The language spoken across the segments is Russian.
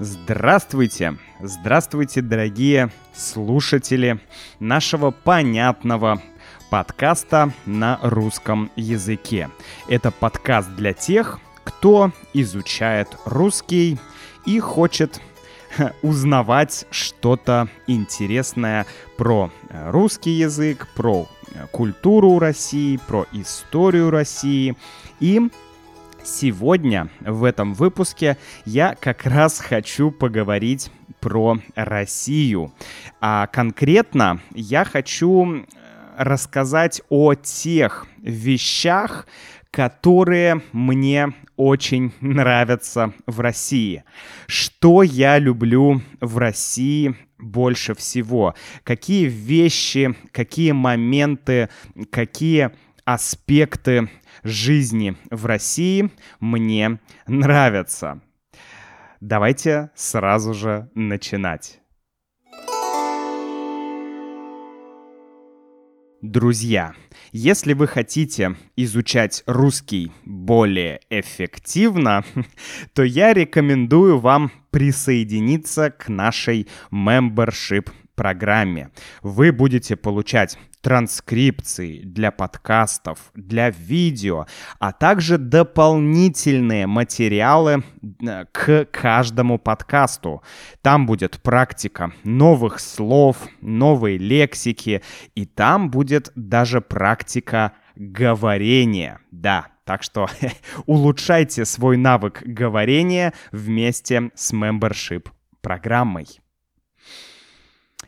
Здравствуйте! Здравствуйте, дорогие слушатели нашего понятного подкаста на русском языке. Это подкаст для тех, кто изучает русский и хочет узнавать что-то интересное про э, русский язык, про э, культуру России, про историю России. И сегодня в этом выпуске я как раз хочу поговорить про Россию. А конкретно я хочу э, рассказать о тех вещах, которые мне очень нравятся в России. Что я люблю в России больше всего? Какие вещи, какие моменты, какие аспекты жизни в России мне нравятся? Давайте сразу же начинать. Друзья, если вы хотите изучать русский более эффективно, то я рекомендую вам присоединиться к нашей membership программе. Вы будете получать транскрипции для подкастов, для видео, а также дополнительные материалы э, к каждому подкасту. Там будет практика новых слов, новой лексики, и там будет даже практика говорения. Да, так что улучшайте свой навык говорения вместе с membership программой.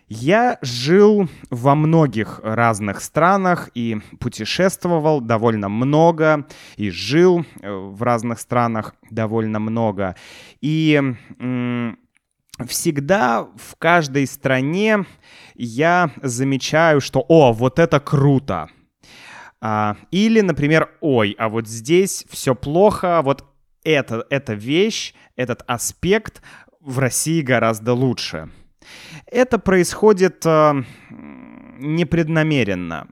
Я жил во многих разных странах и путешествовал довольно много, и жил э, в разных странах довольно много. И всегда в каждой стране я замечаю, что «О, вот это круто!» а, Или, например, «Ой, а вот здесь все плохо, вот это, эта вещь, этот аспект в России гораздо лучше». Это происходит э, непреднамеренно,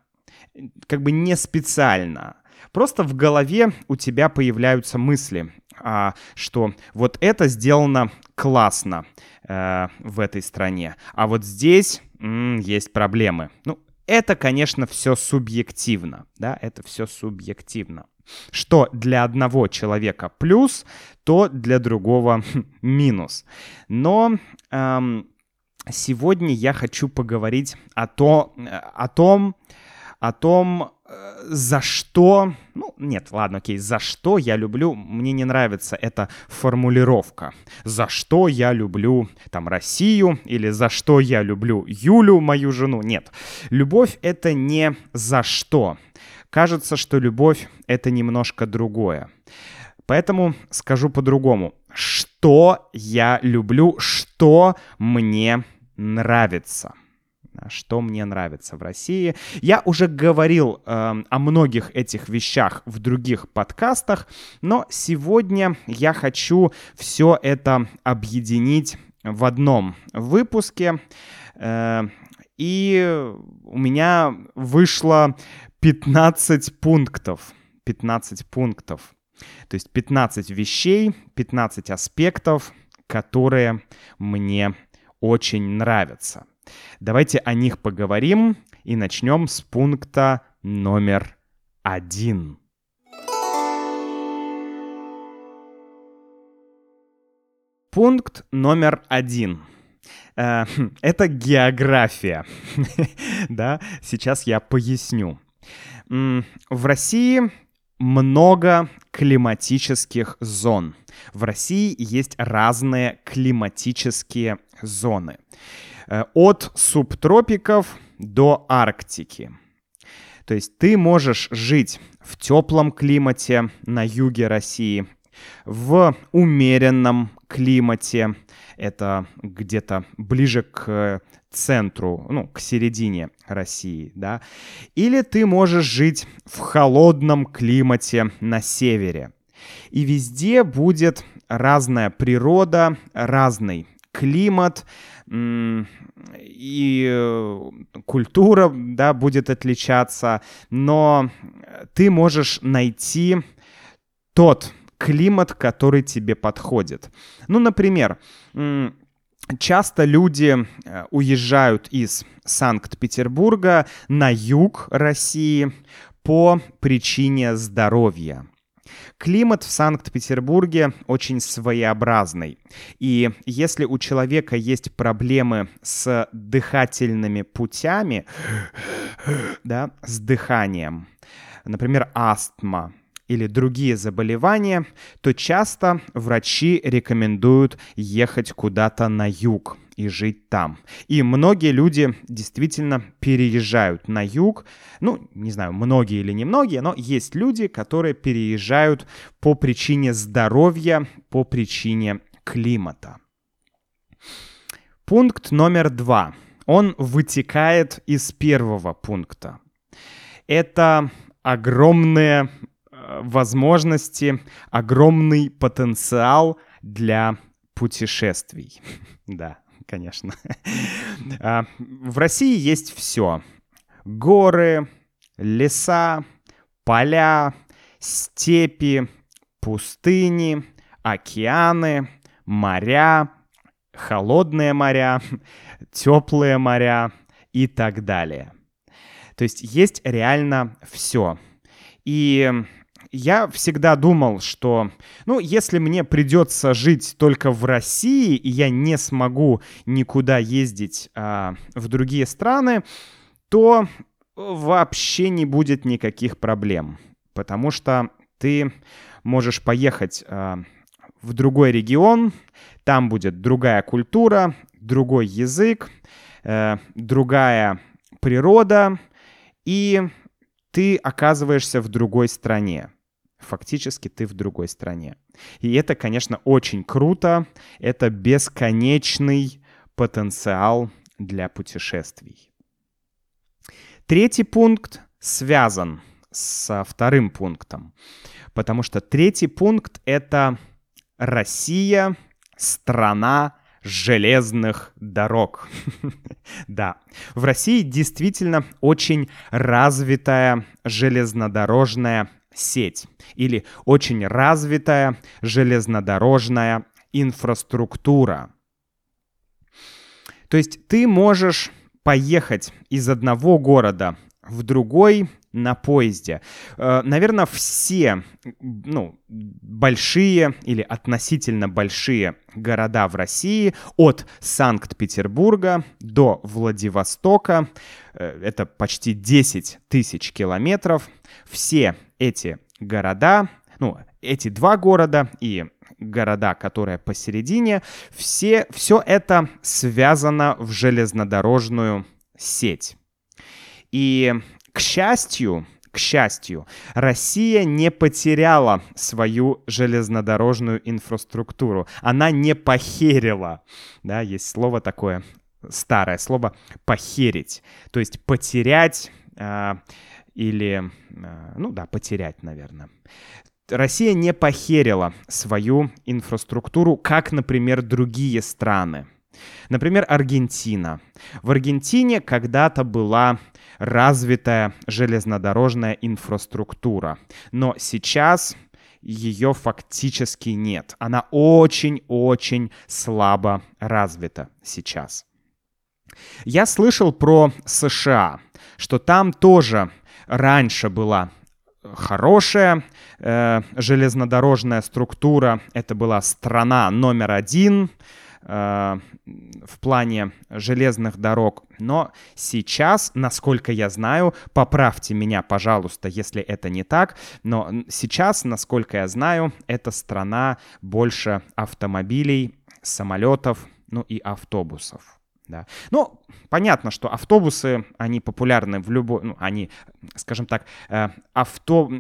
как бы не специально. Просто в голове у тебя появляются мысли, а, что вот это сделано классно э, в этой стране, а вот здесь м, есть проблемы. Ну, это, конечно, все субъективно, да, это все субъективно. Что для одного человека плюс, то для другого минус. Но эм, сегодня я хочу поговорить о, то, о том, о том, э, за что, ну, нет, ладно, окей, за что я люблю, мне не нравится эта формулировка. За что я люблю, там, Россию, или за что я люблю Юлю, мою жену. Нет, любовь — это не за что. Кажется, что любовь — это немножко другое. Поэтому скажу по-другому. Что я люблю, что мне нравится что мне нравится в России. Я уже говорил э, о многих этих вещах в других подкастах, но сегодня я хочу все это объединить в одном выпуске. Э, и у меня вышло 15 пунктов. 15 пунктов. То есть 15 вещей, 15 аспектов, которые мне очень нравятся. Давайте о них поговорим и начнем с пункта номер один. Пункт номер один. Э, это география. да, сейчас я поясню. В России много климатических зон. В России есть разные климатические зоны. Э, от субтропиков до Арктики. То есть ты можешь жить в теплом климате на юге России, в умеренном климате, это где-то ближе к центру, ну, к середине России, да, или ты можешь жить в холодном климате на севере. И везде будет разная природа, разный климат, и э, культура, да, будет отличаться, но ты можешь найти тот климат, который тебе подходит. Ну, например, часто люди э, уезжают из Санкт-Петербурга на юг России по причине здоровья. Климат в Санкт-Петербурге очень своеобразный. И если у человека есть проблемы с дыхательными путями, да, с дыханием, например, астма, или другие заболевания, то часто врачи рекомендуют ехать куда-то на юг и жить там. И многие люди действительно переезжают на юг. Ну, не знаю, многие или не многие, но есть люди, которые переезжают по причине здоровья, по причине климата. Пункт номер два. Он вытекает из первого пункта. Это огромные э, возможности, огромный потенциал для путешествий. Да конечно. А, в России есть все. Горы, леса, поля, степи, пустыни, океаны, моря, холодные моря, теплые моря и так далее. То есть есть реально все. И я всегда думал, что, ну, если мне придется жить только в России, и я не смогу никуда ездить а, в другие страны, то вообще не будет никаких проблем, потому что ты можешь поехать а, в другой регион, там будет другая культура, другой язык, э, другая природа, и ты оказываешься в другой стране фактически ты в другой стране. И это, конечно, очень круто. Это бесконечный потенциал для путешествий. Третий пункт связан со вторым пунктом, потому что третий пункт — это Россия, страна железных дорог. да, в России действительно очень развитая железнодорожная сеть или очень развитая железнодорожная инфраструктура. То есть ты можешь поехать из одного города в другой на поезде. Э, Наверное, все ну, большие или относительно большие города в России от Санкт-Петербурга до Владивостока, э, это почти 10 тысяч километров, все эти города, ну, эти два города и города, которые посередине, все, все это связано в железнодорожную сеть. И, к счастью, к счастью, Россия не потеряла свою железнодорожную инфраструктуру. Она не похерила. Да, есть слово такое, старое слово «похерить». То есть потерять... Э, или, э, ну да, потерять, наверное. Россия не похерила свою инфраструктуру, как, например, другие страны. Например, Аргентина. В Аргентине когда-то была развитая железнодорожная инфраструктура, но сейчас ее фактически нет. Она очень-очень слабо развита сейчас. Я слышал про США, что там тоже раньше была хорошая э, железнодорожная структура. Это была страна номер один э, в плане железных дорог. Но сейчас, насколько я знаю, поправьте меня, пожалуйста, если это не так, но сейчас, насколько я знаю, эта страна больше автомобилей, самолетов, ну и автобусов. Да. Ну, понятно, что автобусы, они популярны в любой, ну, они, скажем так, э, авто,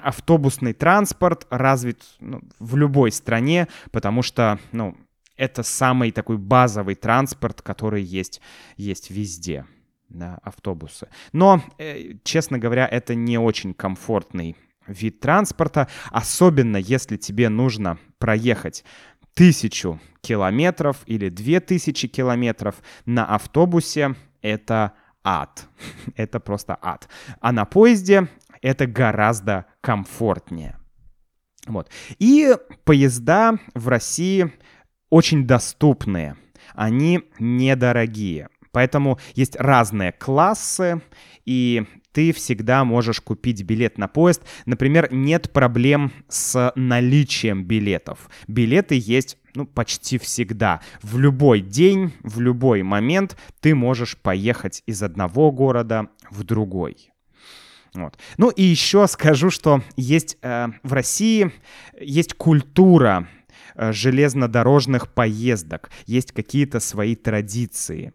автобусный транспорт развит ну, в любой стране, потому что, ну, это самый такой базовый транспорт, который есть, есть везде, да, автобусы. Но, э, честно говоря, это не очень комфортный вид транспорта, особенно если тебе нужно проехать тысячу километров или две тысячи километров на автобусе — это ад. это просто ад. А на поезде это гораздо комфортнее. Вот. И поезда в России очень доступные, они недорогие. Поэтому есть разные классы, и ты всегда можешь купить билет на поезд. Например, нет проблем с наличием билетов. Билеты есть ну, почти всегда. В любой день, в любой момент ты можешь поехать из одного города в другой. Вот. Ну и еще скажу, что есть э, в России есть культура э, железнодорожных поездок, есть какие-то свои традиции.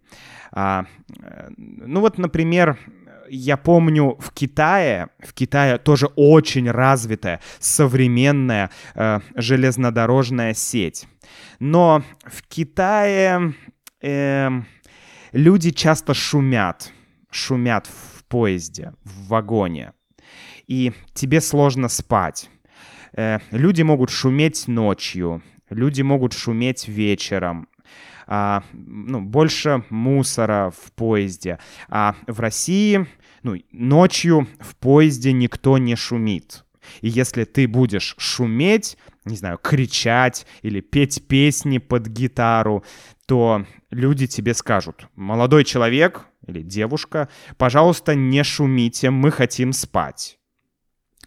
А, э, ну вот, например, я помню, в Китае, в Китае тоже очень развитая современная э, железнодорожная сеть. Но в Китае э, люди часто шумят, шумят в поезде, в вагоне, и тебе сложно спать. Э, люди могут шуметь ночью, люди могут шуметь вечером, а, ну, больше мусора в поезде. А в России ну, ночью в поезде никто не шумит. И если ты будешь шуметь, не знаю, кричать или петь песни под гитару, то люди тебе скажут, молодой человек или девушка, пожалуйста, не шумите, мы хотим спать.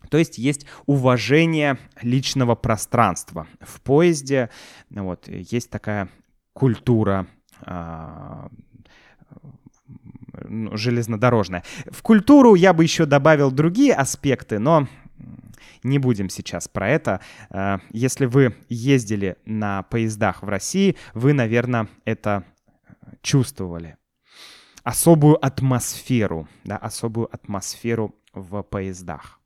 То есть есть уважение личного пространства в поезде. Вот, есть такая культура а, железнодорожная. В культуру я бы еще добавил другие аспекты, но не будем сейчас про это. А, если вы ездили на поездах в России, вы, наверное, это чувствовали. Особую атмосферу, да, особую атмосферу в поездах.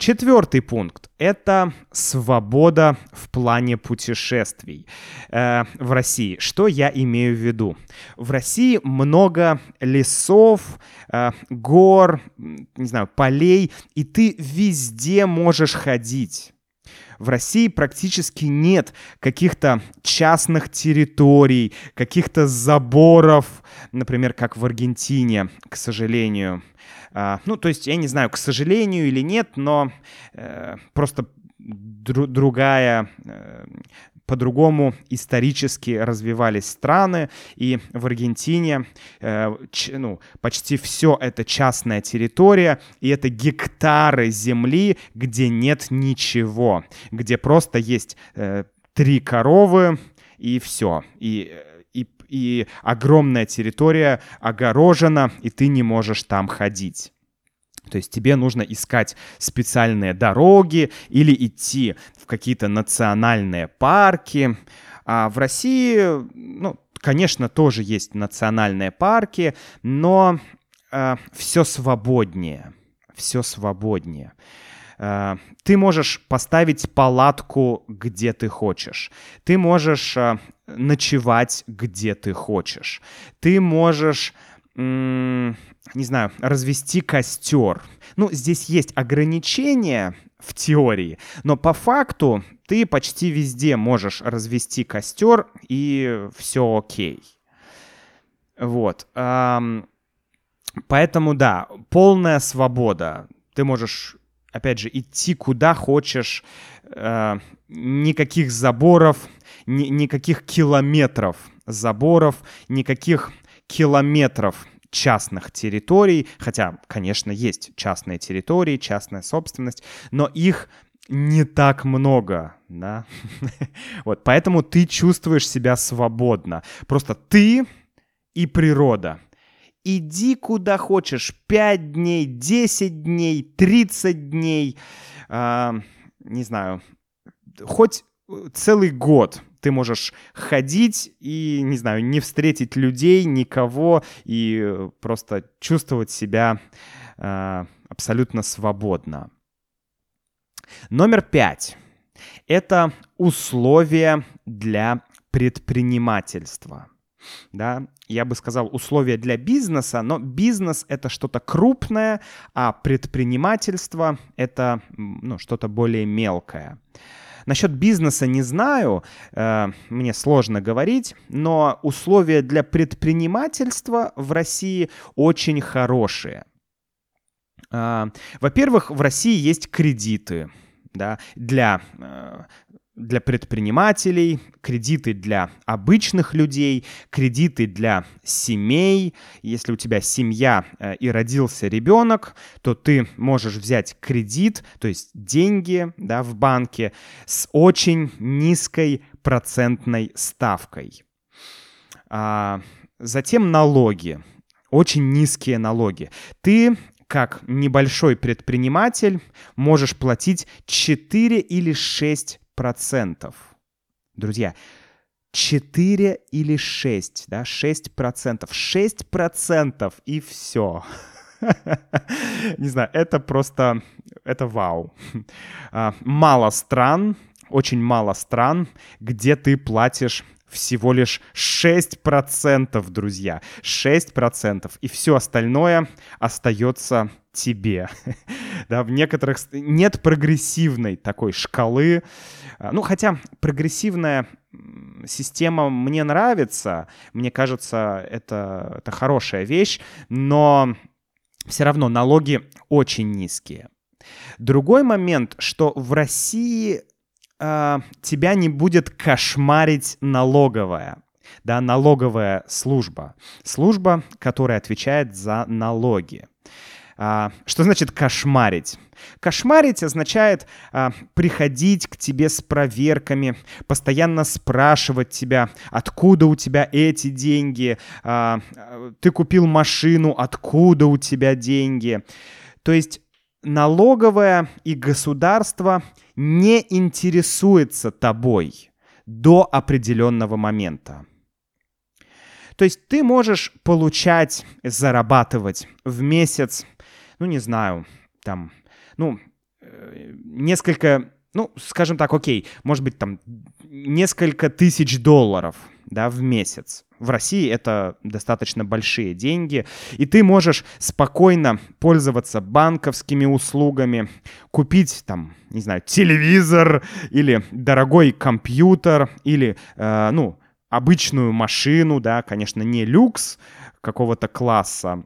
Четвертый пункт — это свобода в плане путешествий э, в России. Что я имею в виду? В России много лесов, э, гор, не знаю, полей, и ты везде можешь ходить. В России практически нет каких-то частных территорий, каких-то заборов, например, как в Аргентине, к сожалению. А, ну, то есть, я не знаю, к сожалению или нет, но э, просто дру- другая э, по-другому исторически развивались страны, и в Аргентине э, ну, почти все это частная территория, и это гектары земли, где нет ничего, где просто есть э, три коровы и все. И э, и огромная территория огорожена, и ты не можешь там ходить. То есть тебе нужно искать специальные дороги или идти в какие-то национальные парки. А в России, ну, конечно, тоже есть национальные парки, но э, все свободнее. Все свободнее. Э, ты можешь поставить палатку, где ты хочешь. Ты можешь э, ночевать, где ты хочешь. Ты можешь не знаю, развести костер. Ну, здесь есть ограничения в теории, но по факту ты почти везде можешь развести костер, и все окей. Вот. Поэтому, да, полная свобода. Ты можешь опять же, идти куда хочешь, э, никаких заборов, ни, никаких километров заборов, никаких километров частных территорий, хотя, конечно, есть частные территории, частная собственность, но их не так много, да. вот, поэтому ты чувствуешь себя свободно. Просто ты и природа. Иди куда хочешь. 5 дней, 10 дней, 30 дней. Э, не знаю. Хоть целый год ты можешь ходить и, не знаю, не встретить людей, никого, и просто чувствовать себя э, абсолютно свободно. Номер пять. Это условия для предпринимательства да, я бы сказал, условия для бизнеса, но бизнес — это что-то крупное, а предпринимательство — это ну, что-то более мелкое. Насчет бизнеса не знаю, э, мне сложно говорить, но условия для предпринимательства в России очень хорошие. Э, во-первых, в России есть кредиты, да, для э, для предпринимателей, кредиты для обычных людей, кредиты для семей. Если у тебя семья э, и родился ребенок, то ты можешь взять кредит, то есть деньги да, в банке с очень низкой процентной ставкой. А, затем налоги. Очень низкие налоги. Ты как небольшой предприниматель можешь платить 4 или 6 процентов. Друзья, 4 или 6, да, 6 процентов. 6 процентов и все. Не знаю, это просто, это вау. А, мало стран, очень мало стран, где ты платишь всего лишь 6%, друзья. 6%. И все остальное остается тебе. да, в некоторых... Нет прогрессивной такой шкалы. А, ну, хотя прогрессивная система мне нравится. Мне кажется, это, это хорошая вещь. Но все равно налоги очень низкие. Другой момент, что в России э, тебя не будет кошмарить налоговая да, налоговая служба. Служба, которая отвечает за налоги. А, что значит кошмарить? Кошмарить означает а, приходить к тебе с проверками, постоянно спрашивать тебя, откуда у тебя эти деньги, а, ты купил машину, откуда у тебя деньги. То есть налоговое и государство не интересуется тобой до определенного момента. То есть ты можешь получать, зарабатывать в месяц ну, не знаю, там, ну, э, несколько, ну, скажем так, окей, может быть, там, несколько тысяч долларов, да, в месяц. В России это достаточно большие деньги, и ты можешь спокойно пользоваться банковскими услугами, купить там, не знаю, телевизор или дорогой компьютер или, э, ну, обычную машину, да, конечно, не люкс какого-то класса,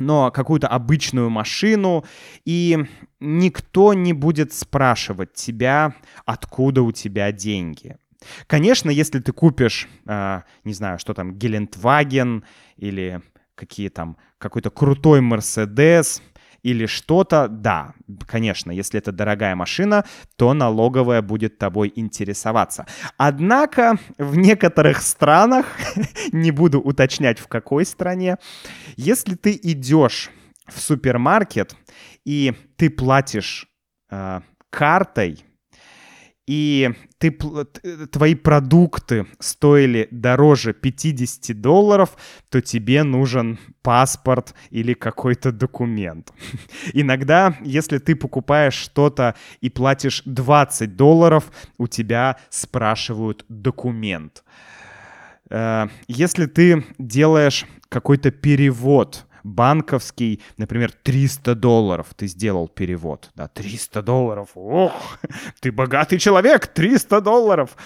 но какую-то обычную машину, и никто не будет спрашивать тебя, откуда у тебя деньги. Конечно, если ты купишь, э, не знаю, что там, Гелендваген или какие там, какой-то крутой Мерседес, или что-то, да, конечно, если это дорогая машина, то налоговая будет тобой интересоваться. Однако в некоторых странах, не буду уточнять в какой стране, если ты идешь в супермаркет и ты платишь э, картой, и ты, твои продукты стоили дороже 50 долларов, то тебе нужен паспорт или какой-то документ. Иногда, если ты покупаешь что-то и платишь 20 долларов, у тебя спрашивают документ. Э, если ты делаешь какой-то перевод банковский, например, 300 долларов ты сделал перевод, да, 300 долларов, ох, ты богатый человек, 300 долларов.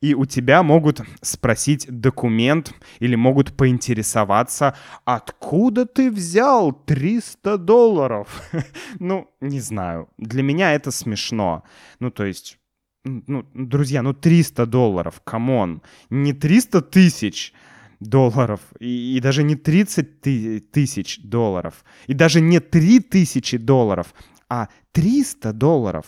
И у тебя могут спросить документ или могут поинтересоваться, откуда ты взял 300 долларов? ну, не знаю, для меня это смешно. Ну, то есть, ну, друзья, ну 300 долларов, come on, не 300 тысяч, долларов, и, и даже не 30 тысяч долларов, и даже не 3 тысячи долларов, а 300 долларов.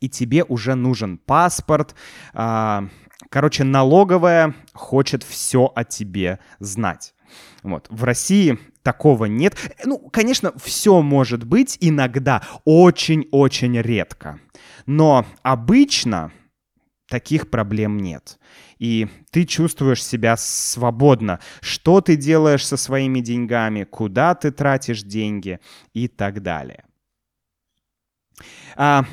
И тебе уже нужен паспорт. А, короче, налоговая хочет все о тебе знать. Вот. В России такого нет. Ну, конечно, все может быть иногда, очень-очень редко. Но обычно таких проблем нет. И ты чувствуешь себя свободно. Что ты делаешь со своими деньгами, куда ты тратишь деньги и так далее. А,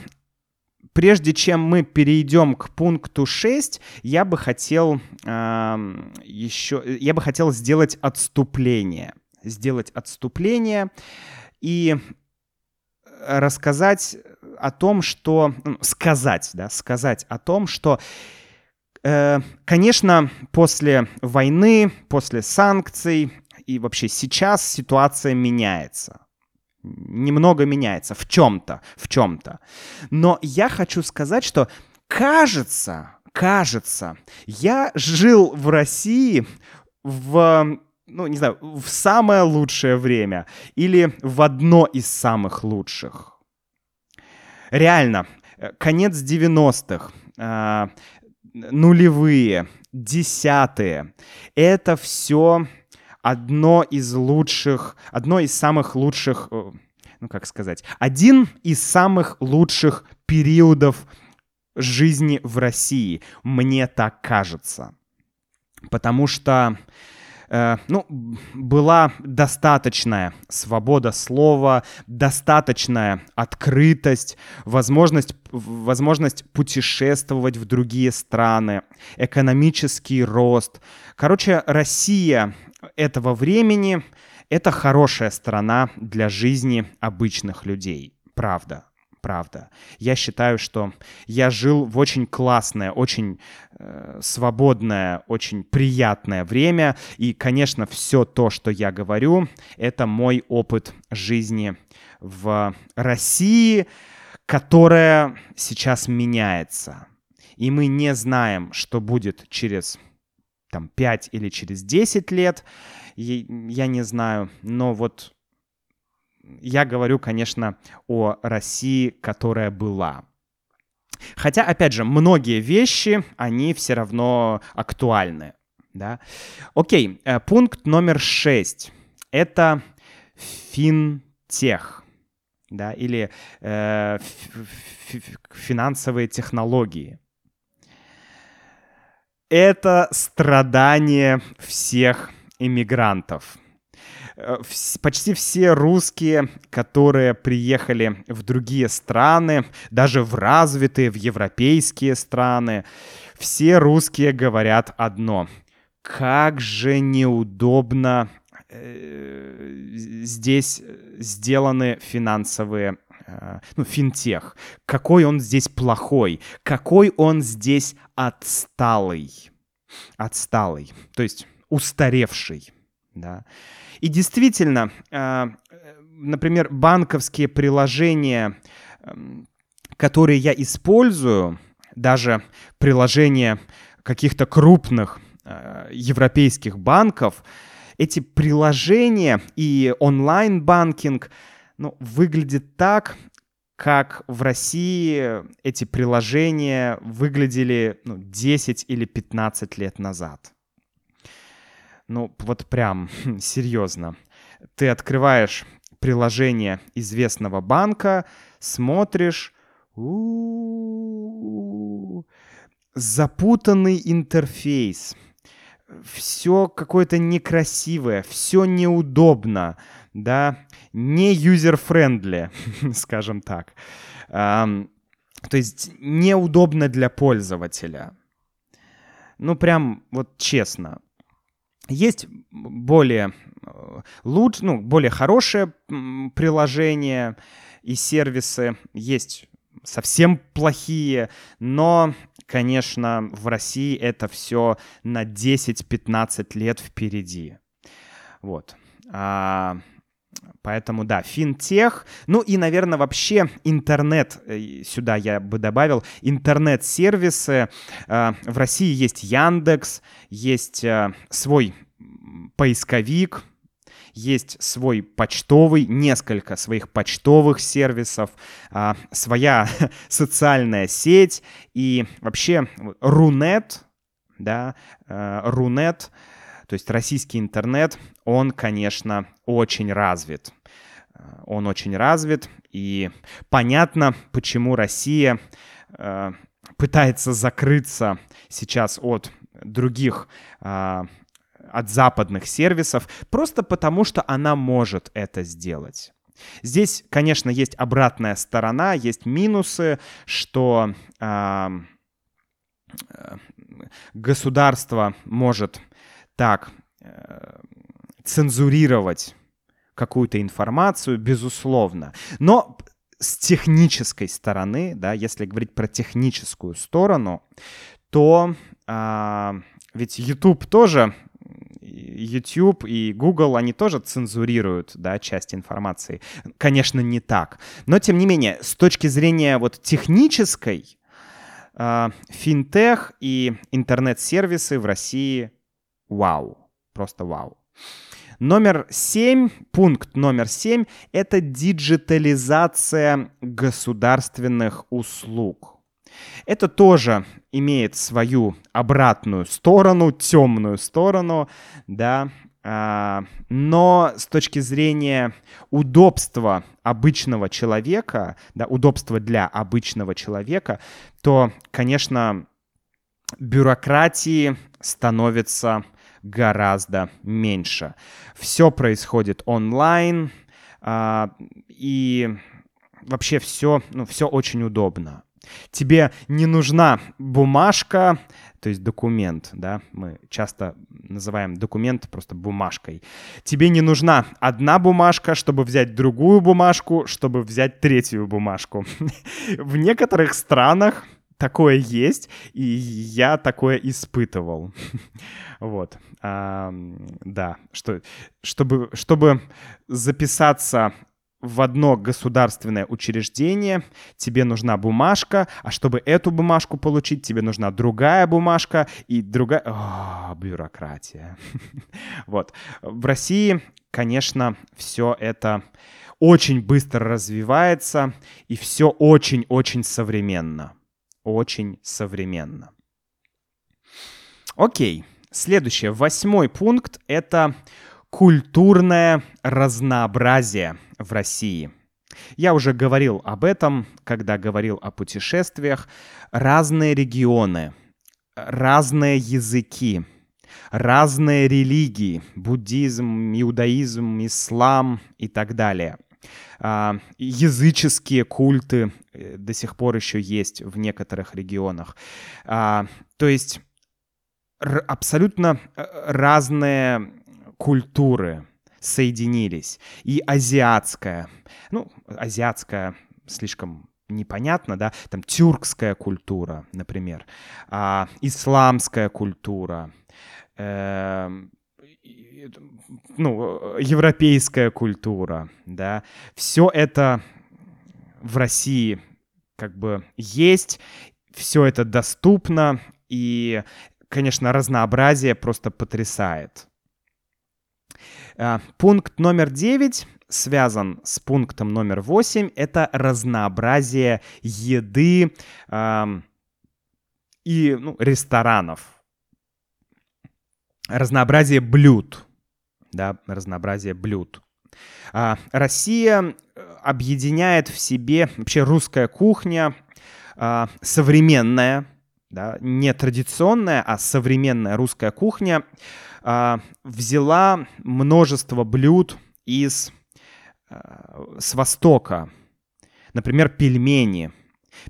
прежде чем мы перейдем к пункту 6, я бы хотел а, еще, я бы хотел сделать отступление. Сделать отступление и рассказать о том, что... Ну, сказать, да, сказать о том, что э, Конечно, после войны, после санкций и вообще сейчас ситуация меняется. немного меняется в чем-то, в чем-то. Но я хочу сказать, что кажется, кажется, я жил в России в ну, не знаю, в самое лучшее время или в одно из самых лучших. Реально, э, конец 90-х, э, нулевые, десятые, это все одно из лучших, одно из самых лучших, э, ну как сказать, один из самых лучших периодов жизни в России, мне так кажется. Потому что Э, ну, была достаточная свобода слова, достаточная открытость, возможность, возможность путешествовать в другие страны, экономический рост. Короче, Россия этого времени — это хорошая страна для жизни обычных людей. Правда правда. Я считаю, что я жил в очень классное, очень э, свободное, очень приятное время. И, конечно, все то, что я говорю, это мой опыт жизни в России, которая сейчас меняется. И мы не знаем, что будет через там, 5 или через 10 лет. Я не знаю, но вот я говорю, конечно, о России, которая была. Хотя, опять же, многие вещи, они все равно актуальны. Да? Окей, э, пункт номер шесть. Это финтех. Да, или э, финансовые технологии. Это страдание всех иммигрантов почти все русские, которые приехали в другие страны, даже в развитые, в европейские страны, все русские говорят одно. Как же неудобно э, здесь сделаны финансовые э, ну, финтех. Какой он здесь плохой, какой он здесь отсталый. Отсталый, то есть устаревший, да. И действительно, а, например, банковские приложения, эм, которые я использую, даже приложения каких-то крупных э, европейских банков, эти приложения и онлайн-банкинг ну, выглядит так, как в России эти приложения выглядели ну, 10 или 15 лет назад. Ну, вот прям серьезно. Ты открываешь приложение известного банка, смотришь, запутанный интерфейс, все какое-то некрасивое, все неудобно, да, не user-friendly, скажем так. то есть неудобно для пользователя. Ну, прям вот честно. Есть более э, лучше, ну, более хорошие приложения и сервисы, есть совсем плохие, но, конечно, в России это все на 10-15 лет впереди. Вот. А, Поэтому, да, финтех. Ну и, наверное, вообще интернет, э, сюда я бы добавил, интернет-сервисы. Э, в России есть Яндекс, есть э, свой поисковик, есть свой почтовый, несколько своих почтовых сервисов, своя социальная сеть и вообще Рунет, да, Рунет — то есть российский интернет, он, конечно, очень развит. Э, он очень развит, и понятно, почему Россия э, пытается закрыться сейчас от других, э, от западных сервисов, просто потому что она может это сделать. Здесь, конечно, есть обратная сторона, есть минусы, что э, государство может так, э, цензурировать какую-то информацию, безусловно. Но с технической стороны, да, если говорить про техническую сторону, то а, ведь YouTube тоже YouTube и Google, они тоже цензурируют, да, часть информации. Конечно, не так. Но, тем не менее, с точки зрения вот технической, э, финтех и интернет-сервисы в России вау. Просто вау. Номер семь, пункт номер семь — это диджитализация государственных услуг. Это тоже имеет свою обратную сторону, темную сторону, да, а, но с точки зрения удобства обычного человека, да, удобства для обычного человека, то, конечно, бюрократии становится гораздо меньше. Все происходит онлайн, а, и вообще все, ну, все очень удобно. Тебе не нужна бумажка, то есть документ, да, мы часто называем документ просто бумажкой. Тебе не нужна одна бумажка, чтобы взять другую бумажку, чтобы взять третью бумажку. В некоторых странах такое есть, и я такое испытывал. Вот. А, да, что, чтобы, чтобы записаться в одно государственное учреждение, тебе нужна бумажка, а чтобы эту бумажку получить, тебе нужна другая бумажка и другая... О, бюрократия. Вот. В России, конечно, все это очень быстро развивается, и все очень-очень современно. Очень современно. Окей. Следующее, восьмой пункт — это культурное разнообразие в России. Я уже говорил об этом, когда говорил о путешествиях. Разные регионы, разные языки, разные религии, буддизм, иудаизм, ислам и так далее. А, языческие культы э, до сих пор еще есть в некоторых регионах. А, то есть абсолютно э, разные культуры соединились. И азиатская, ну, азиатская слишком непонятно, да, там тюркская культура, например, а, исламская культура, э, ну, европейская культура, да, все это в России как бы есть, все это доступно, и конечно, разнообразие просто потрясает. А, пункт номер 9 связан с пунктом номер 8. Это разнообразие еды э, и ну, ресторанов. Разнообразие блюд. Да, разнообразие блюд. А, Россия э, объединяет в себе вообще русская кухня, а, современная, да, не традиционная, а современная русская кухня э, взяла множество блюд из э, с Востока. Например, пельмени.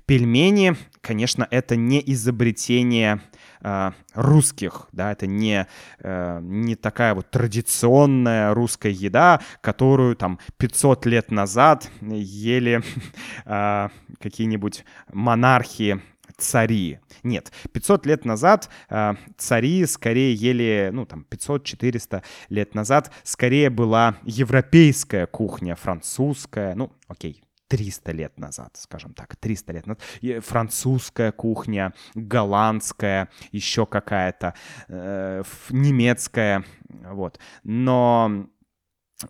Пельмени, конечно, это не изобретение э, русских, да, это не, э, не такая вот традиционная русская еда, которую там 500 лет назад ели э, какие-нибудь монархии цари. Нет, 500 лет назад э, цари скорее ели, ну там 500-400 лет назад скорее была европейская кухня, французская, ну окей, 300 лет назад, скажем так, 300 лет назад. Французская кухня, голландская, еще какая-то, э, немецкая, вот. Но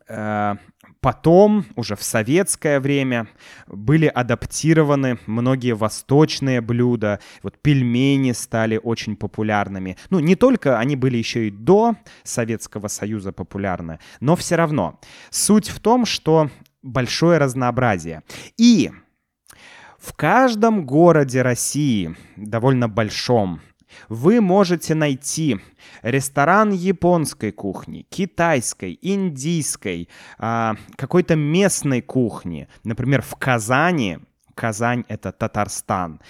э, Потом, уже в советское время, были адаптированы многие восточные блюда. Вот пельмени стали очень популярными. Ну, не только они были еще и до Советского Союза популярны, но все равно. Суть в том, что большое разнообразие. И в каждом городе России, довольно большом, вы можете найти ресторан японской кухни, китайской, индийской, а, какой-то местной кухни. Например, в Казани Казань — это Татарстан.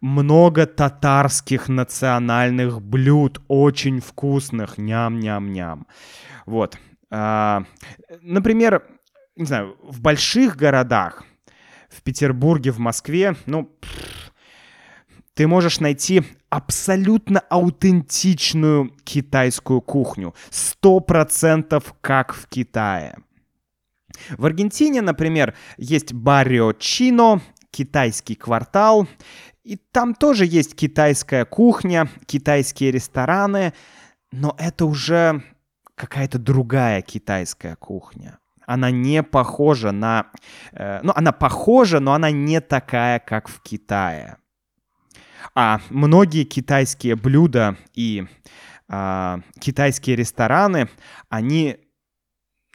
Много татарских национальных блюд, очень вкусных, ням-ням-ням. Вот. А, например, не знаю, в больших городах, в Петербурге, в Москве, ну, ты можешь найти абсолютно аутентичную китайскую кухню. Сто процентов как в Китае. В Аргентине, например, есть Баррио Чино, китайский квартал, и там тоже есть китайская кухня, китайские рестораны, но это уже какая-то другая китайская кухня. Она не похожа на... Э, ну, она похожа, но она не такая, как в Китае. А многие китайские блюда и э, китайские рестораны, они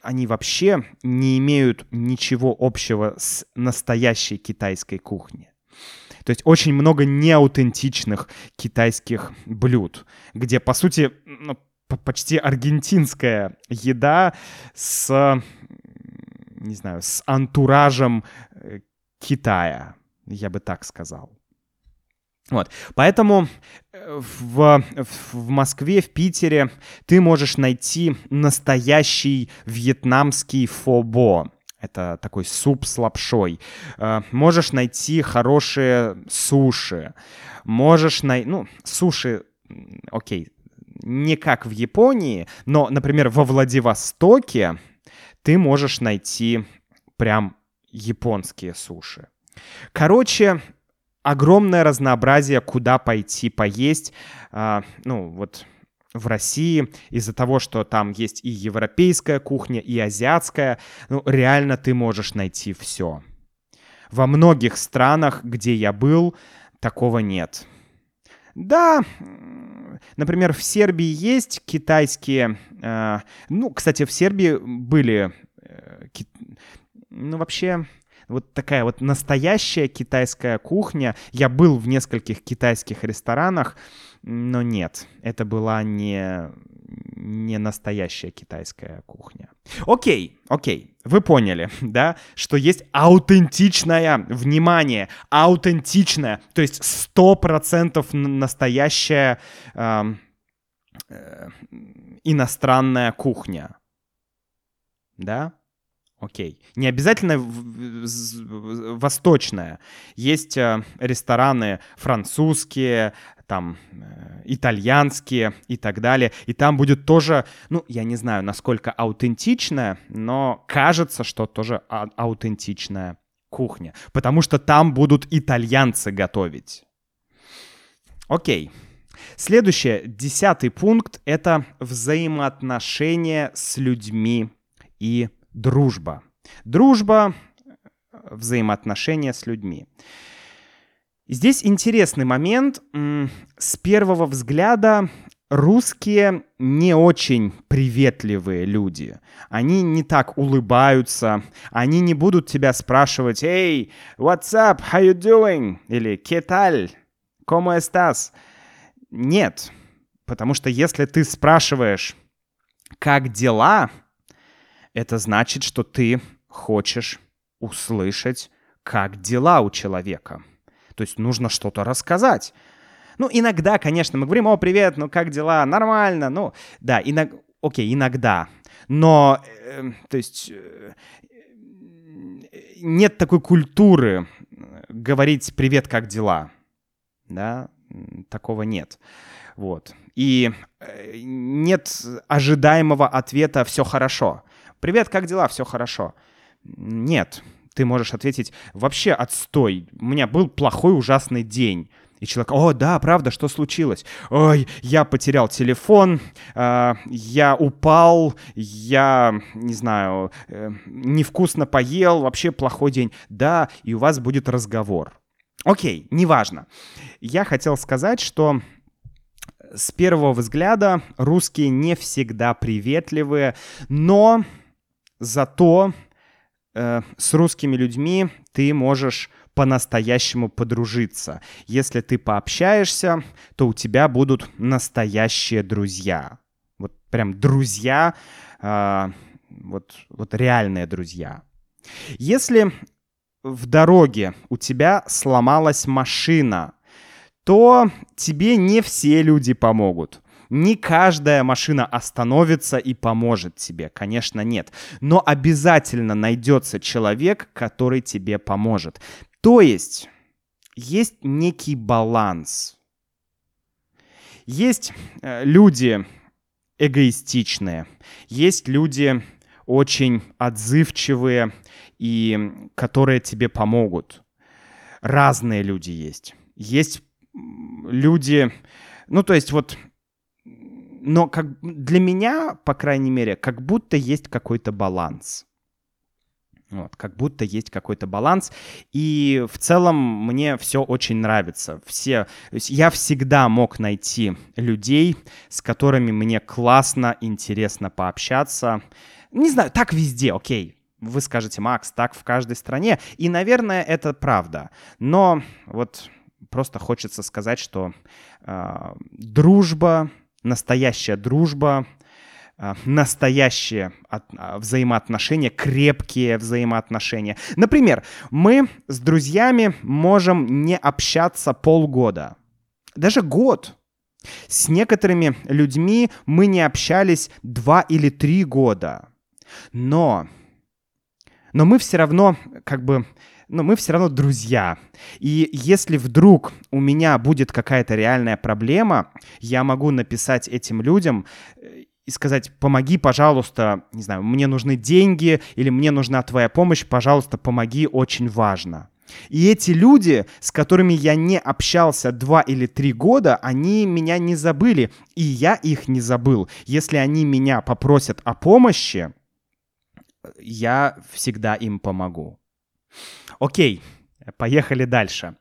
они вообще не имеют ничего общего с настоящей китайской кухней. То есть очень много неаутентичных китайских блюд, где, по сути, ну, почти аргентинская еда с, не знаю, с антуражем э, Китая, я бы так сказал. Вот. Поэтому э, в, в Москве, в Питере ты можешь найти настоящий вьетнамский фобо. Это такой суп с лапшой. Э, можешь найти хорошие суши. Можешь найти... Ну, суши, окей, не как в Японии, но, например, во Владивостоке ты можешь найти прям японские суши. Короче, огромное разнообразие, куда пойти поесть. А, ну, вот в России из-за того, что там есть и европейская кухня, и азиатская, ну, реально ты можешь найти все. Во многих странах, где я был, такого нет. Да, например, в Сербии есть китайские... Э, ну, кстати, в Сербии были... Э, ки, ну, вообще вот такая вот настоящая китайская кухня. Я был в нескольких китайских ресторанах, но нет, это была не, не настоящая китайская кухня. Окей, окей, вы поняли, да, что есть аутентичная, внимание, аутентичная, то есть сто процентов настоящая э, э, иностранная кухня, да? Окей. Не обязательно восточная. Есть э, рестораны французские, там э, итальянские и так далее. И там будет тоже, ну, я не знаю, насколько аутентичная, но кажется, что тоже а- аутентичная кухня. Потому что там будут итальянцы готовить. Окей. Следующее, десятый пункт — это взаимоотношения с людьми и дружба. Дружба, взаимоотношения с людьми. Здесь интересный момент. С первого взгляда русские не очень приветливые люди. Они не так улыбаются. Они не будут тебя спрашивать «Эй, what's up? How you doing?» или «¿Qué tal? ¿Cómo estás?» Нет. Потому что если ты спрашиваешь «Как дела?», это значит, что ты хочешь услышать, как дела у человека. То есть нужно что-то рассказать. Ну, иногда, конечно, мы говорим, о, привет, ну как дела, нормально, ну, да, иногда, окей, иногда. Но, э, то есть, э, нет такой культуры говорить привет, как дела, да, такого нет. Вот. И э, нет ожидаемого ответа «все хорошо». «Привет, как дела? Все хорошо». Нет, ты можешь ответить «Вообще отстой, у меня был плохой ужасный день». И человек, о, да, правда, что случилось? Ой, я потерял телефон, э, я упал, я, не знаю, э, невкусно поел, вообще плохой день. Да, и у вас будет разговор. Окей, неважно. Я хотел сказать, что с первого взгляда русские не всегда приветливые, но Зато э, с русскими людьми ты можешь по-настоящему подружиться. Если ты пообщаешься, то у тебя будут настоящие друзья. Вот прям друзья, э, вот, вот реальные друзья. Если в дороге у тебя сломалась машина, то тебе не все люди помогут. Не каждая машина остановится и поможет тебе, конечно, нет. Но обязательно найдется человек, который тебе поможет. То есть есть некий баланс. Есть э, люди эгоистичные, есть люди очень отзывчивые и которые тебе помогут. Разные люди есть. Есть люди, ну то есть вот, но как для меня, по крайней мере, как будто есть какой-то баланс. Вот, как будто есть какой-то баланс. И в целом мне все очень нравится. Все, я всегда мог найти людей, с которыми мне классно, интересно пообщаться. Не знаю, так везде, окей. Вы скажете, Макс, так в каждой стране. И, наверное, это правда. Но вот просто хочется сказать, что э, дружба, настоящая дружба, а, настоящие а, взаимоотношения, крепкие взаимоотношения. Например, мы с друзьями можем не общаться полгода, даже год. С некоторыми людьми мы не общались два или три года. Но, но мы все равно как бы но мы все равно друзья. И если вдруг у меня будет какая-то реальная проблема, я могу написать этим людям э, и сказать, помоги, пожалуйста, не знаю, мне нужны деньги или мне нужна твоя помощь, пожалуйста, помоги, очень важно. И эти люди, с которыми я не общался два или три года, они меня не забыли, и я их не забыл. Если они меня попросят о помощи, я всегда им помогу. Окей, поехали дальше.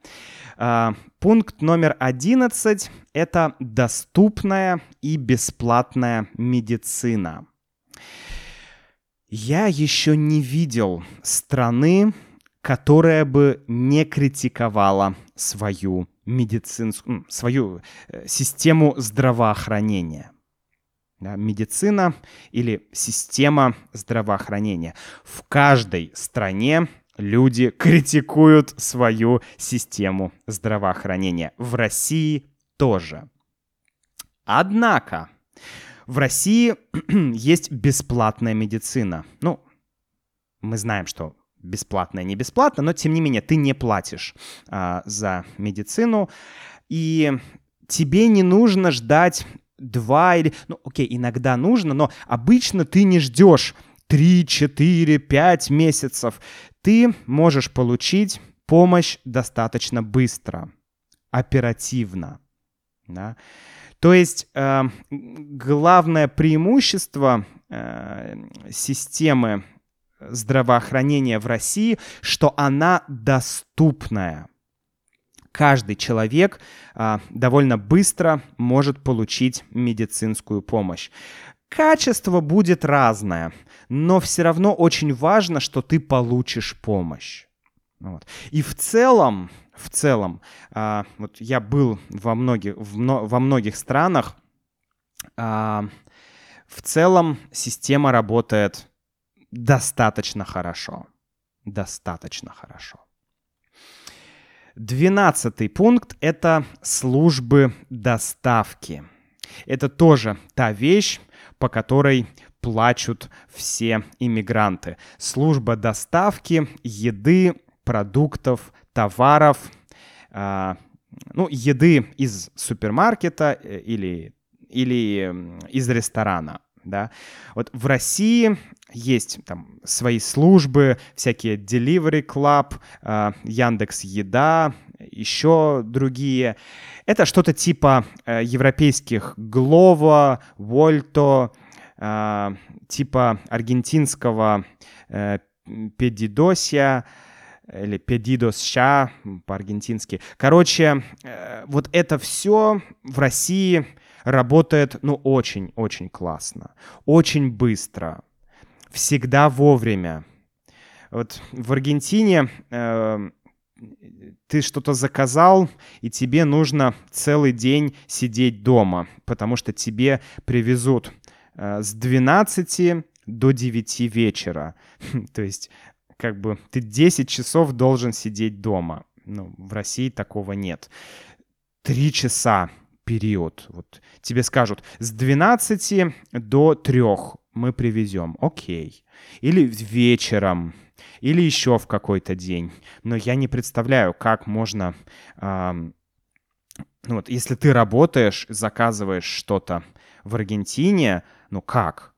А, пункт номер 11 — это доступная и бесплатная медицина. Я еще не видел страны, которая бы не критиковала свою медицинскую, свою э, систему здравоохранения. Да, медицина или система здравоохранения. В каждой стране люди критикуют свою систему здравоохранения. В России тоже. Однако в России есть бесплатная медицина. Ну, мы знаем, что бесплатная не бесплатно, но тем не менее ты не платишь а, за медицину, и тебе не нужно ждать два или... Ну, окей, иногда нужно, но обычно ты не ждешь 3, 4, 5 месяцев ты можешь получить помощь достаточно быстро, оперативно. Да? То есть э, главное преимущество э, системы здравоохранения в России, что она доступная. Каждый человек э, довольно быстро может получить медицинскую помощь. Качество будет разное, но все равно очень важно, что ты получишь помощь. Вот. И в целом, в целом, а, вот я был во многих, в, во многих странах, а, в целом система работает достаточно хорошо. Достаточно хорошо. Двенадцатый пункт — это службы доставки. Это тоже та вещь, по которой плачут все иммигранты. Служба доставки еды, продуктов, товаров, э, ну, еды из супермаркета э, или, или из ресторана. Да? Вот в России есть там свои службы, всякие Delivery Club, э, Яндекс Еда, еще другие. Это что-то типа э, европейских Glovo, Volto, э, типа аргентинского э, Педидосия или Педидосща по-аргентински. Короче, э, вот это все в России работает, ну, очень-очень классно, очень быстро, всегда вовремя. Вот в Аргентине э, ты что-то заказал, и тебе нужно целый день сидеть дома, потому что тебе привезут с 12 до 9 вечера. То есть, как бы, ты 10 часов должен сидеть дома. Ну, в России такого нет. Три часа период. Вот тебе скажут, с 12 до 3 мы привезем. Окей. Или вечером или еще в какой-то день. Но я не представляю, как можно, э, ну вот, если ты работаешь, заказываешь что-то в Аргентине, ну как?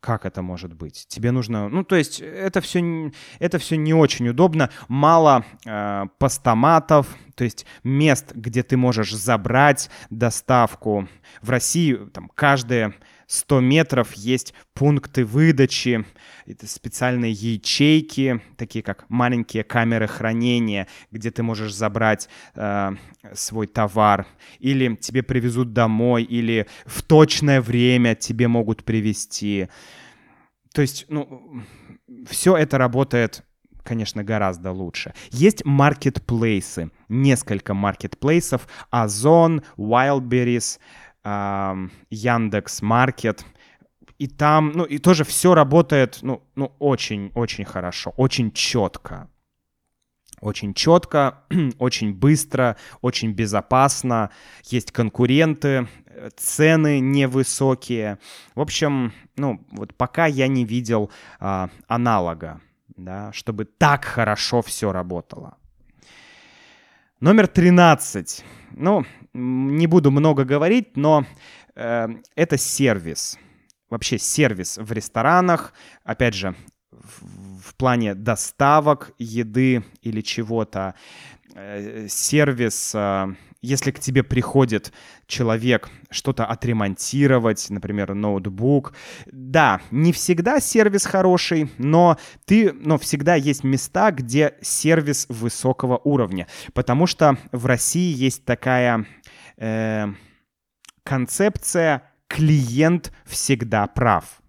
Как это может быть? Тебе нужно... Ну, то есть это все, это все не очень удобно. Мало э, постаматов, то есть мест, где ты можешь забрать доставку. В России там каждые 100 метров есть пункты выдачи, это специальные ячейки, такие как маленькие камеры хранения, где ты можешь забрать э, свой товар, или тебе привезут домой, или в точное время тебе могут привезти. То есть, ну, все это работает конечно, гораздо лучше. Есть маркетплейсы, несколько маркетплейсов, Озон, Wildberries, Яндекс Маркет. И там, ну, и тоже все работает, ну, ну, очень-очень хорошо, очень четко. Очень четко, очень быстро, очень безопасно. Есть конкуренты, цены невысокие. В общем, ну, вот пока я не видел а, аналога, да, чтобы так хорошо все работало. Номер 13. Ну, не буду много говорить, но э, это сервис. Вообще сервис в ресторанах, опять же, в, в плане доставок еды или чего-то. Э, сервис, э, если к тебе приходит человек что-то отремонтировать, например, ноутбук. Да, не всегда сервис хороший, но ты, но всегда есть места, где сервис высокого уровня, потому что в России есть такая э, концепция «клиент всегда прав».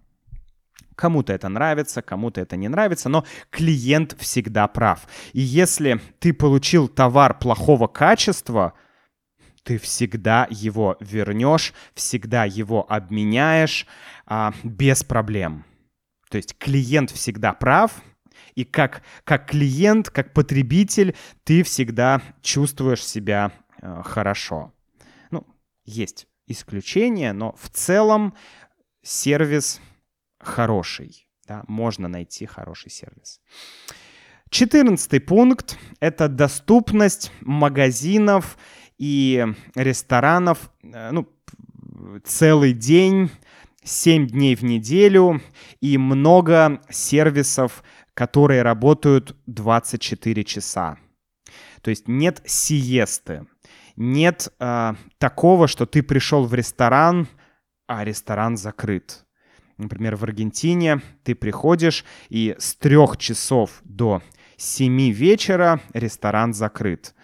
Кому-то это нравится, кому-то это не нравится, но клиент всегда прав. И если ты получил товар плохого качества, ты всегда его вернешь, всегда его обменяешь а, без проблем. То есть клиент всегда прав, и как, как клиент, как потребитель, ты всегда чувствуешь себя э, хорошо. Есть исключения, но в целом сервис хороший. Да, можно найти хороший сервис. Четырнадцатый пункт — это доступность магазинов и ресторанов э, ну, целый день, 7 дней в неделю и много сервисов, которые работают 24 часа. То есть нет сиесты нет э, такого, что ты пришел в ресторан, а ресторан закрыт. Например, в Аргентине ты приходишь, и с трех часов до семи вечера ресторан закрыт.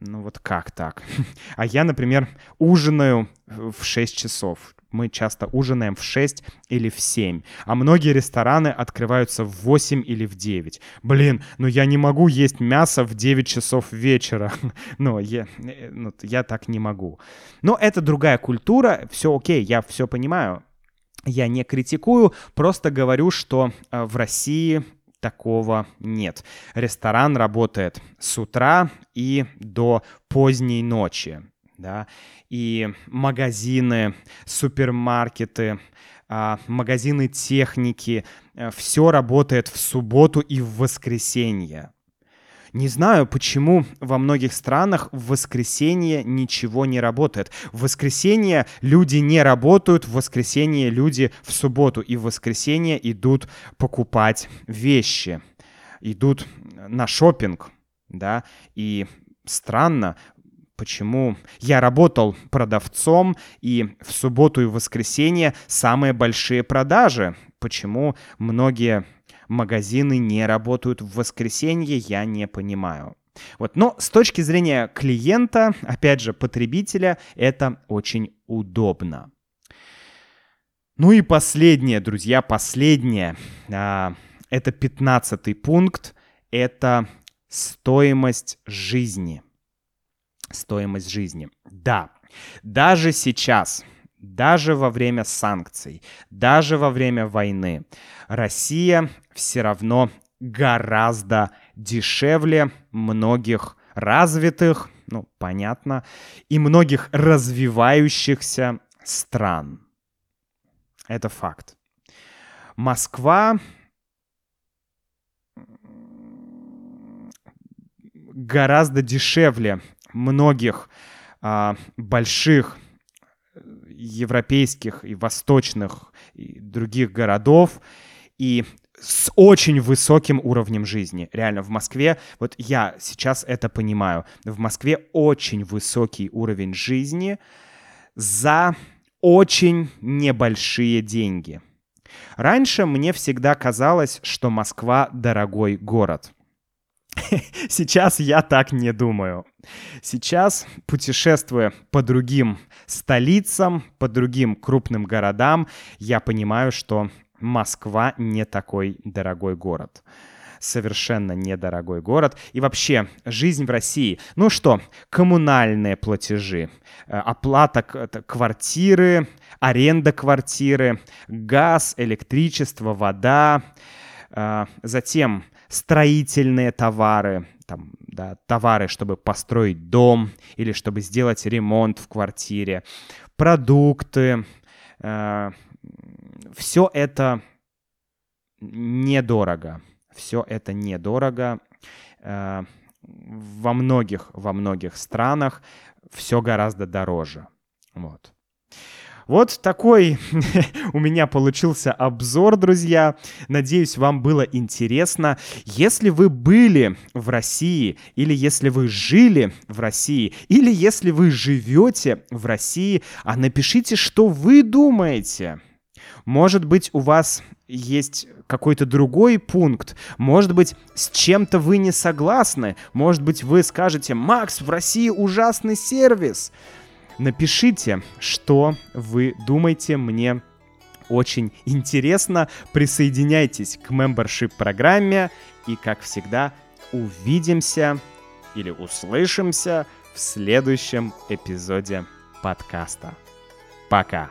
Ну вот как так? А я, например, ужинаю в 6 часов мы часто ужинаем в 6 или в 7, а многие рестораны открываются в 8 или в 9. Блин, ну я не могу есть мясо в 9 часов вечера. ну, я, ну, я так не могу. Но это другая культура, все окей, я все понимаю. Я не критикую, просто говорю, что э, в России такого нет. Ресторан работает с утра и до поздней ночи да, и магазины, супермаркеты, а, магазины техники, э, все работает в субботу и в воскресенье. Не знаю, почему во многих странах в воскресенье ничего не работает. В воскресенье люди не работают, в воскресенье люди в субботу и в воскресенье идут покупать вещи, идут на шопинг, да, и странно, почему я работал продавцом, и в субботу и в воскресенье самые большие продажи. Почему многие магазины не работают в воскресенье, я не понимаю. Вот. Но с точки зрения клиента, опять же, потребителя, это очень удобно. Ну и последнее, друзья, последнее. А, это пятнадцатый пункт. Это стоимость жизни стоимость жизни. Да, даже сейчас, даже во время санкций, даже во время войны, Россия все равно гораздо дешевле многих развитых, ну, понятно, и многих развивающихся стран. Это факт. Москва гораздо дешевле многих а, больших европейских и восточных и других городов и с очень высоким уровнем жизни. Реально, в Москве, вот я сейчас это понимаю, в Москве очень высокий уровень жизни за очень небольшие деньги. Раньше мне всегда казалось, что Москва дорогой город. Сейчас я так не думаю. Сейчас, путешествуя по другим столицам, по другим крупным городам, я понимаю, что Москва не такой дорогой город совершенно недорогой город. И вообще, жизнь в России. Ну что, коммунальные платежи, э, оплата квартиры, аренда квартиры, газ, электричество, вода, э, затем строительные товары, там, да, товары, чтобы построить дом или чтобы сделать ремонт в квартире, продукты, э, все это недорого. Все это недорого. Э, во многих, во многих странах все гораздо дороже. Вот. Вот такой у меня получился обзор, друзья. Надеюсь, вам было интересно. Если вы были в России, или если вы жили в России, или если вы живете в России, а напишите, что вы думаете. Может быть, у вас есть какой-то другой пункт. Может быть, с чем-то вы не согласны. Может быть, вы скажете, Макс, в России ужасный сервис. Напишите, что вы думаете, мне очень интересно. Присоединяйтесь к membership программе и, как всегда, увидимся или услышимся в следующем эпизоде подкаста. Пока!